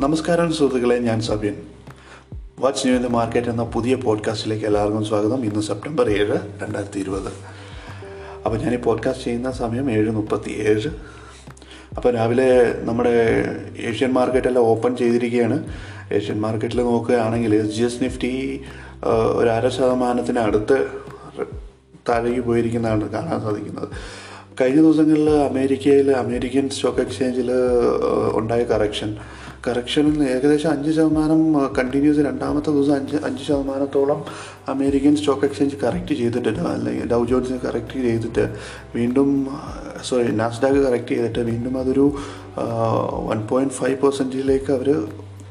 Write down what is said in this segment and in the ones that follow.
നമസ്കാരം സുഹൃത്തുക്കളെ ഞാൻ Sabin. Watch new in the market എന്ന പുതിയ പോഡ്കാസ്റ്റിലേക്ക് എല്ലാവർക്കും സ്വാഗതം. ഇന്ന് സെപ്റ്റംബർ ഏഴ് രണ്ടായിരത്തി ഇരുപത് അപ്പോൾ ഞാൻ ഈ പോഡ്കാസ്റ്റ് ചെയ്യുന്ന സമയം ഏഴ് മുപ്പത്തി ഏഴ് അപ്പോൾ രാവിലെ നമ്മുടെ ഏഷ്യൻ മാർക്കറ്റെല്ലാം ഓപ്പൺ ചെയ്തിരിക്കുകയാണ്. ഏഷ്യൻ മാർക്കറ്റിൽ നോക്കുകയാണെങ്കിൽ എസ് ജി എസ് നിഫ്റ്റി ഒരു അര ശതമാനത്തിന് അടുത്ത് താഴേക്ക് പോയിരിക്കുന്നതാണ് കാണാൻ സാധിക്കുന്നത്. കഴിഞ്ഞ ദിവസങ്ങളിൽ അമേരിക്കയിൽ അമേരിക്കൻ സ്റ്റോക്ക് എക്സ്ചേഞ്ചിൽ ഉണ്ടായ കറക്ഷൻ. കറക്ഷനിൽ ഏകദേശം അഞ്ച് ശതമാനം കണ്ടിന്യൂസ് രണ്ടാമത്തെ ദിവസം അഞ്ച് അഞ്ച് ശതമാനത്തോളം അമേരിക്കൻ സ്റ്റോക്ക് എക്സ്ചേഞ്ച് കറക്റ്റ് ചെയ്തിട്ടുണ്ട്. അല്ലെങ്കിൽ ഡൗ ജോൺസ് കറക്റ്റ് ചെയ്തിട്ട് വീണ്ടും സോറി നാസ്ഡാക്ക് കറക്റ്റ് ചെയ്തിട്ട് വീണ്ടും അതൊരു വൺ പോയിന്റ് ഫൈവ് പെർസെന്റിലേക്ക് അവർ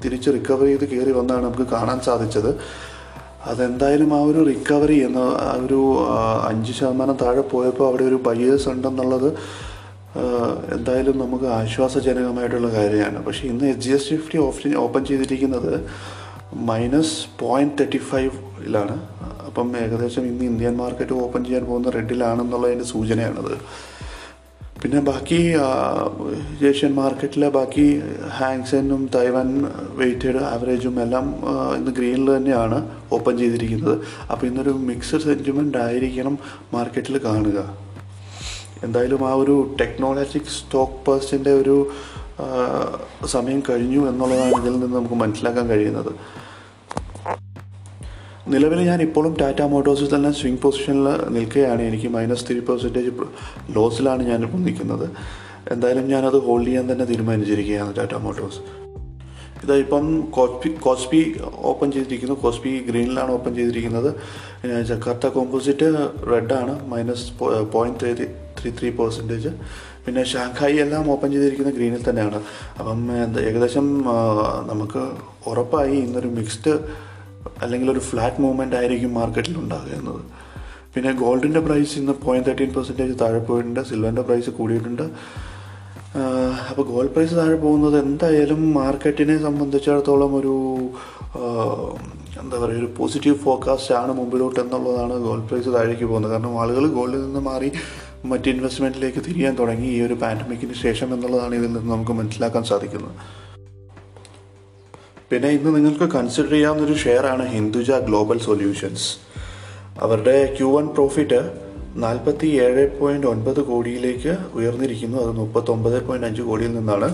തിരിച്ച് റിക്കവർ ചെയ്ത് കയറി വന്നാണ് നമുക്ക് കാണാൻ സാധിച്ചത്. അതെന്തായാലും ആ ഒരു റിക്കവറി എന്ന ആ ഒരു അഞ്ച് ശതമാനം താഴെ പോയപ്പോൾ അവിടെ ഒരു ബയേഴ്സ് ഉണ്ടെന്നുള്ളത് എന്തായാലും നമുക്ക് ആശ്വാസജനകമായിട്ടുള്ള കാര്യമാണ്. പക്ഷേ ഇന്ന് H G S fifty option open ചെയ്തിരിക്കുന്നത് മൈനസ് പോയിന്റ് തേർട്ടി ഫൈവിലാണ് അപ്പം ഏകദേശം ഇന്ന് ഇന്ത്യൻ മാർക്കറ്റ് ഓപ്പൺ ചെയ്യാൻ പോകുന്ന റെഡിലാണെന്നുള്ളതിന്റെ സൂചനയാണത്. പിന്നെ ബാക്കി ഏഷ്യൻ മാർക്കറ്റിലെ ബാക്കി ഹാങ്സെനും തൈവാൻ വെയിറ്റഡ് ആവറേജും എല്ലാം ഇന്ന് ഗ്രീനിൽ തന്നെയാണ് ഓപ്പൺ ചെയ്തിരിക്കുന്നത്. അപ്പോൾ ഇന്നൊരു മിക്സഡ് സെന്റിമെന്റ് ആയിരിക്കണം മാർക്കറ്റിൽ കാണുക. എന്തായാലും ആ ഒരു ടെക്നോളജിക് സ്റ്റോക്ക് പേഴ്സിന്റെ ഒരു സമയം കഴിഞ്ഞു എന്നുള്ളതാണ് ഇതിൽ നിന്ന് നമുക്ക് മനസ്സിലാക്കാൻ കഴിയുന്നത്. നിലവിൽ ഞാൻ ഇപ്പോഴും ടാറ്റ മോട്ടോഴ്സിൽ തന്നെ സ്വിംഗ് പൊസിഷനിൽ നിൽക്കുകയാണ്. എനിക്ക് മൈനസ് ത്രീ പെർസെന്റേജ് ലോസിലാണ് ഞാനിപ്പോൾ നിൽക്കുന്നത്. എന്തായാലും ഞാനത് ഹോൾഡ് ചെയ്യാൻ തന്നെ തീരുമാനിച്ചിരിക്കുകയാണ് ടാറ്റ മോട്ടോഴ്സ് ഇതാ ഇപ്പം കോസ്പി കോസ്പി ഓപ്പൺ ചെയ്തിരിക്കുന്നു. കോസ്പി ഗ്രീനിലാണ് ഓപ്പൺ ചെയ്തിരിക്കുന്നത്. ജക്കാർത്ത കോമ്പോസിറ്റ് റെഡാണ് minus point three three percentage പിന്നെ ഷാങ്ഹായി എല്ലാം ഓപ്പൺ ചെയ്തിരിക്കുന്ന ഗ്രീനിൽ തന്നെയാണ്. അപ്പം എന്താ ഏകദേശം നമുക്ക് ഉറപ്പായി ഇന്നൊരു മിക്സ്ഡ് അല്ലെങ്കിൽ ഒരു ഫ്ലാറ്റ് മൂവ്മെന്റ് ആയിരിക്കും മാർക്കറ്റിൽ ഉണ്ടാകുന്നത് പിന്നെ ഗോൾഡിന്റെ പ്രൈസ് ഇന്ന് പോയിന്റ് തേർട്ടീൻ പെർസെന്റേജ് താഴെ പോയിട്ടുണ്ട്. സിൽവറിന്റെ പ്രൈസ് കൂടിയിട്ടുണ്ട്. അപ്പോൾ ഗോൾഡ് പ്രൈസ് താഴെ പോകുന്നത് എന്തായാലും മാർക്കറ്റിനെ സംബന്ധിച്ചിടത്തോളം ഒരു എന്താ പറയുക ഒരു പോസിറ്റീവ് ഫോക്കാസ്റ്റ് ആണ് മുമ്പിലോട്ട് എന്നുള്ളതാണ് ഗോൾഡ് പ്രൈസ് താഴേക്ക് പോകുന്നത്. കാരണം ആളുകൾ ഗോൾഡിൽ നിന്ന് മാറി മറ്റ് ഇൻവെസ്റ്റ്മെന്റിലേക്ക് തിരിയാൻ തുടങ്ങി ഈ ഒരു പാൻഡമിക്കിന് ശേഷം എന്നുള്ളതാണ് ഇതിൽ നിന്ന് നമുക്ക് മനസ്സിലാക്കാൻ സാധിക്കുന്നത്. പിന്നെ ഇന്ന് നിങ്ങൾക്ക് കൺസിഡർ ചെയ്യാവുന്ന ഒരു ഷെയറാണ് ഹിന്ദുജ ഗ്ലോബൽ സൊല്യൂഷൻസ് അവരുടെ ക്യു വൺ പ്രോഫിറ്റ് നാൽപ്പത്തി ഏഴ് പോയിന്റ് ഒൻപത് കോടിയിലേക്ക് ഉയർന്നിരിക്കുന്നു. അത് മുപ്പത്തൊമ്പത് പോയിന്റ് അഞ്ച് കോടിയിൽ നിന്നാണ്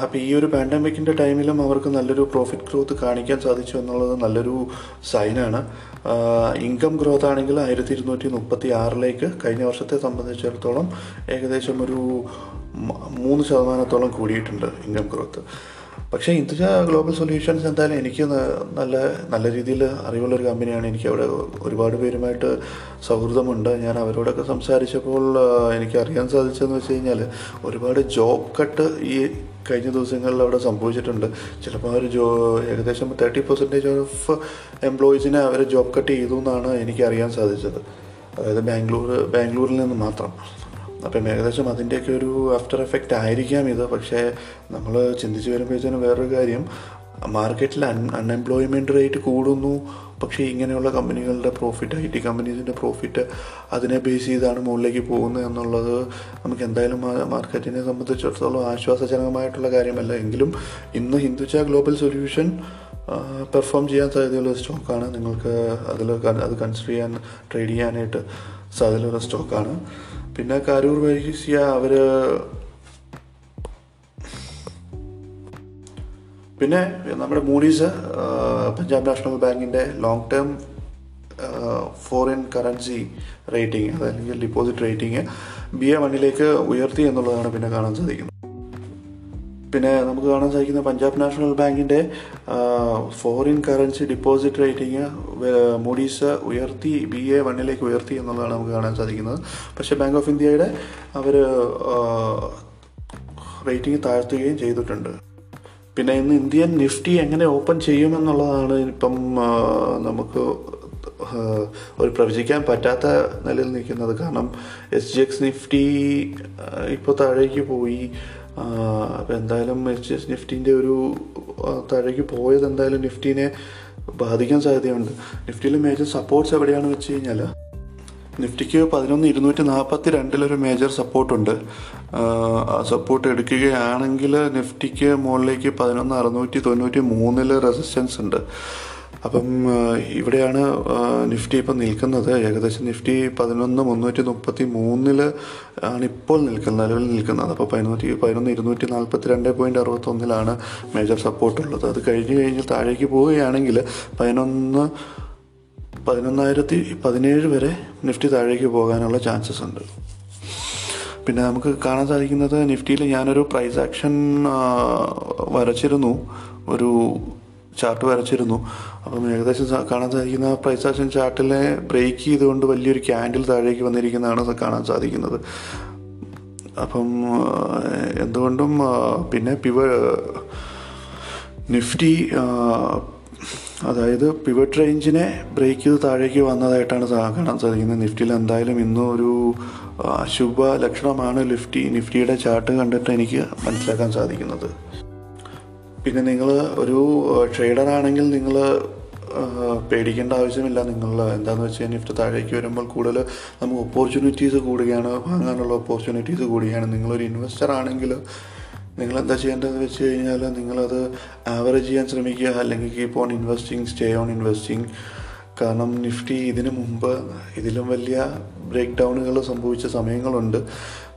അപ്പോൾ ഈ ഒരു പാൻഡമിക്കിന്റെ ടൈമിലും അവർക്ക് നല്ലൊരു പ്രോഫിറ്റ് ഗ്രോത്ത് കാണിക്കാൻ സാധിച്ചു എന്നുള്ളത് നല്ലൊരു സൈനാണ് ഇൻകം ഗ്രോത്ത് ആണെങ്കിൽ ആയിരത്തി ഇരുന്നൂറ്റി മുപ്പത്തി ആറിലേക്ക് കഴിഞ്ഞ വർഷത്തെ സംബന്ധിച്ചിടത്തോളം ഏകദേശം ഒരു മൂന്ന് ശതമാനത്തോളം കൂടിയിട്ടുണ്ട് ഇൻകം ഗ്രോത്ത് പക്ഷേ ഇന്ത്യ ഗ്ലോബൽ സൊല്യൂഷൻസ് എന്തായാലും എനിക്ക് നല്ല നല്ല രീതിയിൽ അറിവുള്ളൊരു കമ്പനിയാണ്. എനിക്ക് അവിടെ ഒരുപാട് പേരുമായിട്ട് സൗഹൃദമുണ്ട്. ഞാൻ അവരോടൊക്കെ സംസാരിച്ചപ്പോൾ എനിക്ക് അറിയാൻ സാധിച്ചതെന്ന് വെച്ച് കഴിഞ്ഞാൽ ഒരുപാട് ജോബ് കട്ട് ഈ കഴിഞ്ഞ ദിവസങ്ങളിൽ അവിടെ സംഭവിച്ചിട്ടുണ്ട്. ചിലപ്പോൾ അവർ ജോ ഏകദേശം തേർട്ടി പെർസെന്റേജ് ഓഫ് എംപ്ലോയീസിനെ അവർ ജോബ് കട്ട് ചെയ്തു എന്നാണ് എനിക്ക് അറിയാൻ സാധിച്ചത്. അതായത് ബാംഗ്ലൂർ ബാംഗ്ലൂരിൽ നിന്ന് മാത്രം. അപ്പം ഏകദേശം അതിന്റെയൊക്കെ ഒരു ആഫ്റ്റർ എഫക്റ്റ് ആയിരിക്കാം ഇത്. പക്ഷേ നമ്മൾ ചിന്തിച്ച് വരുമ്പോഴത്തേനും വേറൊരു കാര്യം മാർക്കറ്റിൽ അൺ അൺഎംപ്ലോയ്മെന്റ് റേറ്റ് കൂടുന്നു. പക്ഷേ ഇങ്ങനെയുള്ള കമ്പനികളുടെ പ്രോഫിറ്റ് ഐ ടി കമ്പനീസിന്റെ പ്രോഫിറ്റ് അതിനെ ബേസ് ചെയ്താണ് മുകളിലേക്ക് പോകുന്നത് എന്നുള്ളത് നമുക്ക് എന്തായാലും മാർക്കറ്റിനെ സംബന്ധിച്ചിടത്തോളം ആശ്വാസജനകമായിട്ടുള്ള കാര്യമല്ല. എങ്കിലും ഇന്ന് ഹിന്ദുച്ച ഗ്ലോബൽ സൊല്യൂഷൻ പെർഫോം ചെയ്യാൻ സാധ്യതയുള്ള സ്റ്റോക്കാണ് നിങ്ങൾക്ക് അതിൽ അത് കൺസിഡർ ചെയ്യാൻ ട്രേഡ് ചെയ്യാനായിട്ട് സാധ്യതയുള്ള സ്റ്റോക്കാണ് പിന്നെ കരൂർ വൈശ്യ അവർ പിന്നെ നമ്മുടെ മൂഡീസ് പഞ്ചാബ് നാഷണൽ ബാങ്കിന്റെ long term foreign currency rating അതല്ലെങ്കിൽ ഡിപ്പോസിറ്റ് റേറ്റിംഗ് ബി എ വണ്ണിലേക്ക് ഉയർത്തി എന്നുള്ളതാണ് പിന്നെ കാണാൻ സാധിക്കുന്നത്. പിന്നെ നമുക്ക് കാണാൻ സാധിക്കുന്ന പഞ്ചാബ് നാഷണൽ ബാങ്കിന്റെ foreign currency deposit rating Moody's ഉയർത്തി ബി എ വണ്ണിലേക്ക് ഉയർത്തി എന്നുള്ളതാണ് നമുക്ക് കാണാൻ സാധിക്കുന്നത്. പക്ഷേ ബാങ്ക് ഓഫ് ഇന്ത്യയുടെ അവർ റേറ്റിംഗ് താഴ്ത്തുകയും ചെയ്തിട്ടുണ്ട്. പിന്നെ ഇന്ന് ഇന്ത്യൻ നിഫ്റ്റി എങ്ങനെ ഓപ്പൺ ചെയ്യുമെന്നുള്ളതാണ് ഇപ്പം നമുക്ക് ഒരു പ്രവചിക്കാൻ പറ്റാത്ത നിലയിൽ നിൽക്കുന്നത്. കാരണം എസ് ജി എക്സ് നിഫ്റ്റി ഇപ്പോൾ താഴേക്ക് പോയി. അപ്പോൾ എന്തായാലും എച്ച് എസ് നിഫ്റ്റീന്റെ ഒരു താഴേക്ക് പോയത് എന്തായാലും നിഫ്റ്റീനെ ബാധിക്കാൻ സാധ്യതയുണ്ട്. നിഫ്റ്റിയിലെ മേജർ സപ്പോർട്ട്സ് എവിടെയാണ് വെച്ച് കഴിഞ്ഞാൽ നിഫ്റ്റിക്ക് പതിനൊന്ന് ഇരുന്നൂറ്റി നാൽപ്പത്തി രണ്ടിലൊരു മേജർ സപ്പോർട്ടുണ്ട് ആ സപ്പോർട്ട് എടുക്കുകയാണെങ്കിൽ നിഫ്റ്റിക്ക് മുകളിലേക്ക് പതിനൊന്ന് അറുന്നൂറ്റി തൊണ്ണൂറ്റി മൂന്നിൽ റെസിസ്റ്റൻസ് ഉണ്ട്. അപ്പം ഇവിടെയാണ് നിഫ്റ്റി ഇപ്പം നിൽക്കുന്നത്. ഏകദേശം നിഫ്റ്റി പതിനൊന്ന് മുന്നൂറ്റി മുപ്പത്തി മൂന്നിൽ ആണ് ഇപ്പോൾ നിൽക്കുന്നത് നിലവിൽ നിൽക്കുന്നത്. അപ്പോൾ പതിനൂറ്റി പതിനൊന്ന് ഇരുന്നൂറ്റി നാൽപ്പത്തി രണ്ട് പോയിന്റ് അറുപത്തൊന്നിലാണ് മേജർ സപ്പോർട്ട് ഉള്ളത്. അത് കഴിഞ്ഞ് കഴിഞ്ഞ് താഴേക്ക് പോവുകയാണെങ്കിൽ പതിനൊന്ന് പതിനൊന്നായിരത്തി പതിനേഴ് വരെ നിഫ്റ്റി താഴേക്ക് പോകാനുള്ള ചാൻസസ് ഉണ്ട്. പിന്നെ നമുക്ക് കാണാൻ സാധിക്കുന്നത് നിഫ്റ്റിയിൽ ഞാനൊരു പ്രൈസ് ആക്ഷൻ വരച്ചിരുന്നു. ഒരു ചാർട്ട് വരച്ചിരുന്നു. അപ്പം ഏകദേശം കാണാൻ സാധിക്കുന്ന പ്രൈസ് ആക്ഷൻ ചാർട്ടിലെ ബ്രേക്ക് ചെയ്തുകൊണ്ട് വലിയൊരു ക്യാൻഡിൽ താഴേക്ക് വന്നിരിക്കുന്നതാണ് കാണാൻ സാധിക്കുന്നത്. അപ്പം എന്തുകൊണ്ടും പിന്നെ പിവ നിഫ്റ്റി അതായത് പിവറ്റ് റേഞ്ചിനെ ബ്രേക്ക് ചെയ്ത് താഴേക്ക് വന്നതായിട്ടാണ് കാണാൻ സാധിക്കുന്നത്. നിഫ്റ്റിയിൽ എന്തായാലും ഇന്നും ഒരു അശുഭ ലക്ഷണമാണ് നിഫ്റ്റി നിഫ്റ്റിയുടെ ചാർട്ട് കണ്ടിട്ട് എനിക്ക് മനസ്സിലാക്കാൻ സാധിക്കുന്നത്. പിന്നെ നിങ്ങൾ ഒരു ട്രേഡർ ആണെങ്കിൽ നിങ്ങൾ പേടിക്കേണ്ട ആവശ്യമില്ല. നിങ്ങൾ എന്താണെന്ന് വെച്ച് കഴിഞ്ഞാൽ ഇഫ്റ്റ് താഴേക്ക് വരുമ്പോൾ കൂടുതൽ നമുക്ക് ഓപ്പർച്യൂണിറ്റീസ് കൂടുകയാണ് വാങ്ങാനുള്ള ഓപ്പർച്യൂണിറ്റീസ് കൂടുകയാണ്. നിങ്ങളൊരു ഇൻവെസ്റ്റർ ആണെങ്കിൽ നിങ്ങൾ എന്താ ചെയ്യേണ്ടതെന്ന് വെച്ച് കഴിഞ്ഞാൽ നിങ്ങളത് ആവറേജ് ചെയ്യാൻ ശ്രമിക്കുക. അല്ലെങ്കിൽ keep on investing stay on investing കാരണം നിഫ്റ്റി ഇതിനു മുമ്പ് ഇതിലും വലിയ ബ്രേക്ക് ഡൗണുകൾ സംഭവിച്ച സമയങ്ങളുണ്ട്.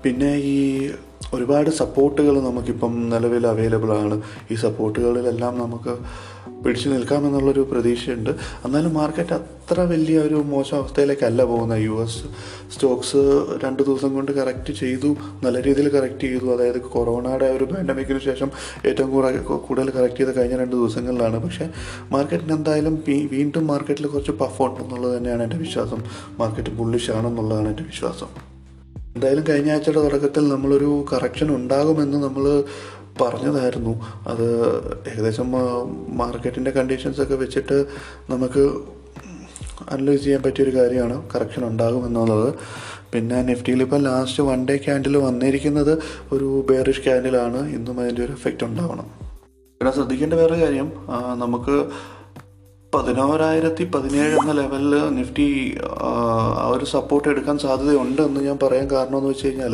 പിന്നെ ഈ ഒരുപാട് സപ്പോർട്ടുകൾ നമുക്കിപ്പം നിലവിൽ അവൈലബിൾ ആണ്. ഈ സപ്പോർട്ടുകളിലെല്ലാം നമുക്ക് പിടിച്ചു നിൽക്കാമെന്നുള്ളൊരു പ്രതീക്ഷയുണ്ട്. എന്നാലും മാർക്കറ്റ് അത്ര വലിയ ഒരു മോശം അവസ്ഥയിലേക്കല്ല പോകുന്നത്. യു എസ് സ്റ്റോക്സ് രണ്ട് ദിവസം കൊണ്ട് കറക്റ്റ് ചെയ്തു നല്ല രീതിയിൽ കറക്റ്റ് ചെയ്തു. അതായത് കൊറോണയുടെ ഒരു പാൻഡമിക്കിന് ശേഷം ഏറ്റവും കൂടുതൽ കറക്റ്റ് ചെയ്ത കഴിഞ്ഞ രണ്ട് ദിവസങ്ങളിലാണ്. പക്ഷേ മാർക്കറ്റിന് എന്തായാലും വീണ്ടും മാർക്കറ്റിൽ കുറച്ച് പഫ് ഉണ്ടെന്നുള്ളത് തന്നെയാണ് എന്റെ വിശ്വാസം. മാർക്കറ്റ് ബുള്ളിഷ് ആണെന്നുള്ളതാണ് എന്റെ വിശ്വാസം. എന്തായാലും കഴിഞ്ഞ ആഴ്ചയുടെ തുടക്കത്തിൽ നമ്മളൊരു കറക്ഷൻ ഉണ്ടാകുമെന്ന് നമ്മൾ പറഞ്ഞതായിരുന്നു. അത് ഏകദേശം മാർക്കറ്റിന്റെ കണ്ടീഷൻസ് ഒക്കെ വെച്ചിട്ട് നമുക്ക് അനലൈസ് ചെയ്യാൻ പറ്റിയൊരു കാര്യമാണ് കറക്ഷൻ ഉണ്ടാകുമെന്നുള്ളത്. പിന്നെ നിഫ്റ്റിയിൽ ഇപ്പോൾ ലാസ്റ്റ് വൺ ഡേ ക്യാൻഡിൽ വന്നിരിക്കുന്നത് ഒരു ബെയറിഷ് ക്യാൻഡിലാണ് ഇന്നും അതിന്റെ ഒരു എഫക്റ്റ് ഉണ്ടാവണം. ഇവിടെ ശ്രദ്ധിക്കേണ്ട വേറെ കാര്യം നമുക്ക് പതിനോരായിരത്തി പതിനേഴ് എന്ന ലെവലിൽ നിഫ്റ്റി ആ ഒരു സപ്പോർട്ട് എടുക്കാൻ സാധ്യതയുണ്ട് എന്ന് ഞാൻ പറയാൻ കാരണം എന്ന് വെച്ച് കഴിഞ്ഞാൽ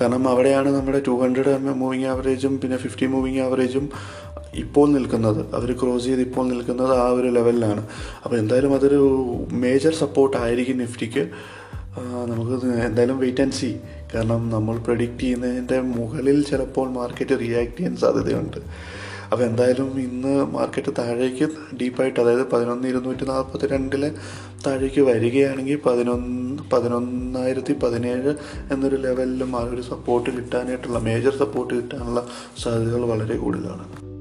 കാരണം അവിടെയാണ് നമ്മുടെ ടു ഹൺഡ്രഡ് മൂവിങ് ആവറേജും പിന്നെ ഫിഫ്റ്റി മൂവിങ് ആവറേജും ഇപ്പോൾ നിൽക്കുന്നത്. അവർ ക്രോസ് ചെയ്ത് ഇപ്പോൾ നിൽക്കുന്നത് ആ ഒരു ലെവലിലാണ് അപ്പോൾ എന്തായാലും അതൊരു മേജർ സപ്പോർട്ട് ആയിരിക്കും നിഫ്റ്റിക്ക്. നമുക്ക് എന്തായാലും വെയിറ്റ് ആൻഡ് സി കാരണം നമ്മൾ പ്രഡിക്റ്റ് ചെയ്യുന്നതിന്റെ മുകളിൽ ചിലപ്പോൾ മാർക്കറ്റ് റിയാക്ട് ചെയ്യാൻ സാധ്യതയുണ്ട്. അപ്പോൾ എന്തായാലും ഇന്ന് മാർക്കറ്റ് താഴേക്ക് ഡീപ്പായിട്ട് അതായത് പതിനൊന്ന് ഇരുന്നൂറ്റി നാൽപ്പത്തി രണ്ടിലെ താഴേക്ക് വരികയാണെങ്കിൽ പതിനൊന്ന് പതിനൊന്നായിരത്തി പതിനേഴ് എന്നൊരു ലെവലിലും ആ ഒരു സപ്പോർട്ട് കിട്ടാനായിട്ടുള്ള മേജർ സപ്പോർട്ട് കിട്ടാനുള്ള സാധ്യതകൾ വളരെ കൂടുതലാണ്.